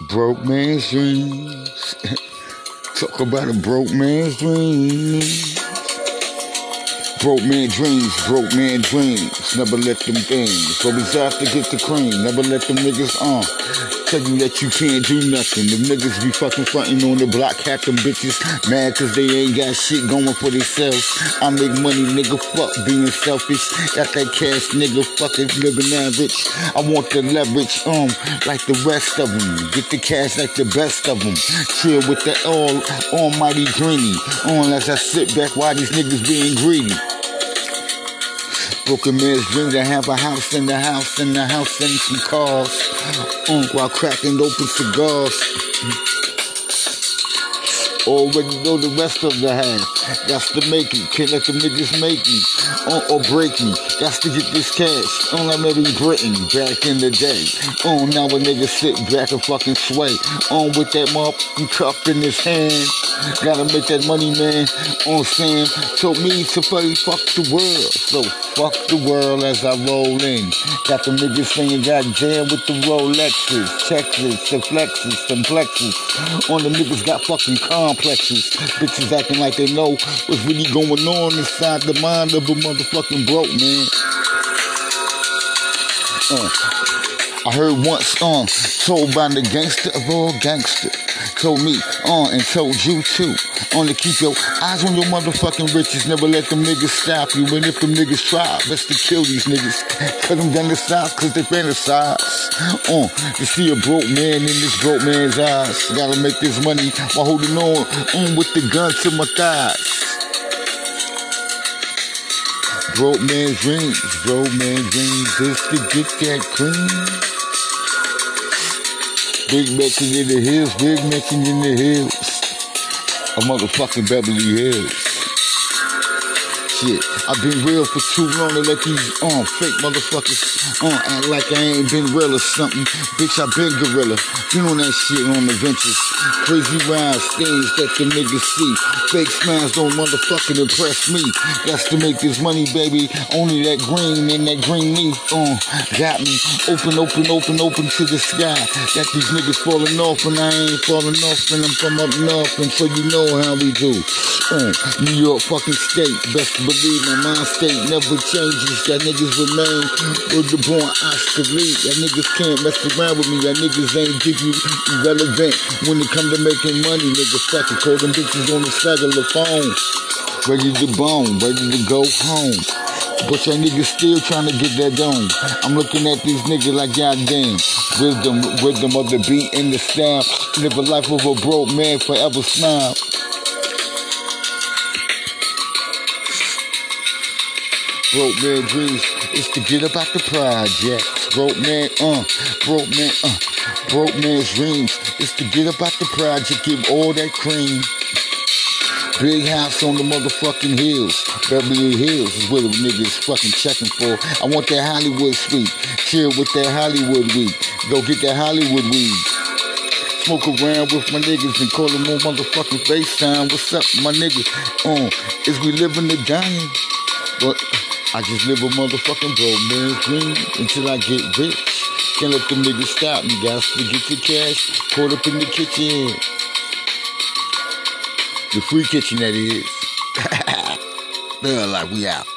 Broke man's dreams. Talk about a broke man's dreams. Broke man dreams, broke man dreams. Never let them things. Always have to get the cream. Never let them niggas on. Uh, tell you that you can't do nothing. The niggas be fucking frontin' on the block, half them bitches mad cause they ain't got shit going for themselves. I make money, nigga, fuck being selfish. Got that cash, nigga, fucking living average. I want the leverage, um, like the rest of them. Get the cash like the best of them. Chill with the all almighty greeny. As I sit back while these niggas being greedy. Broken man's dream to have a house in the house in the house and some cars. While cracking open cigars. Already know the rest of the hand. That's the making. Can't let the niggas make me. Or break me. Got to get this cash. On maybe Britain back in the day. On now a nigga sit back and fucking sway. On with that motherfucking cup in his hand. Gotta make that money, man. On Sam told me to play fuck the world. So fuck the world as I roll in. Got the niggas saying goddamn with the Rolexes, Texas, the flexes, some flexes. On the niggas got fucking calm complexes. Bitches acting like they know what's really going on inside the mind of a motherfucking broke man. Uh, I heard once, um, told by the gangster of all gangster told me on uh, and told you too. Only keep your eyes on your motherfucking riches. Never let them niggas stop you. And if them niggas try, best to kill these niggas. Cut them down the size cause they fantasize. On uh, to see a broke man in this broke man's eyes. Gotta make this money while holding on, on with the gun to my thighs. Broke man's dreams, broke man's dreams is to get that cream. Big Mexican in the hills, big Mexican in the hills. A motherfucking Beverly Hills shit. I've been real for too long to let these um fake motherfuckers uh act like I ain't been real or something. Bitch, I been gorilla. Been on that shit on the ventures. Crazy rhymes, things that the niggas see. Fake smiles don't motherfucking impress me. That's to make this money, baby. Only that green and that green leaf uh got me. Open, open, open, open to the sky. Got these niggas falling off and I ain't falling off and I'm from up north and so you know how we do. Uh, New York fucking state, best my mind state never changes. That niggas remain with the born obsolete. That niggas can't mess around with me. That niggas ain't give you irrelevant when it come to making money. Niggas fuck it. Call them bitches on the cellular phone. Ready to bone, ready to go home. But y'all niggas still trying to get that dome. I'm looking at these niggas like goddamn. Wisdom, wisdom of the beat and the style. Live a life of a broke man, forever smile. Broke man dreams is to get about the project. Broke man, uh, broke man, uh, broke man's dreams is to get about the project. Give all that cream. Big house on the motherfucking hills. Beverly Hills is where the niggas fucking checking for. I want that Hollywood suite. Chill with that Hollywood weed. Go get that Hollywood weed. Smoke around with my niggas and call them on motherfucking FaceTime. What's up, my niggas? Uh, is we living the dying? But I just live a motherfucking broke man's dream until I get rich. Can't let them niggas stop me. Got to get the cash. Caught up in the kitchen. The free kitchen, that is. They're like, we out.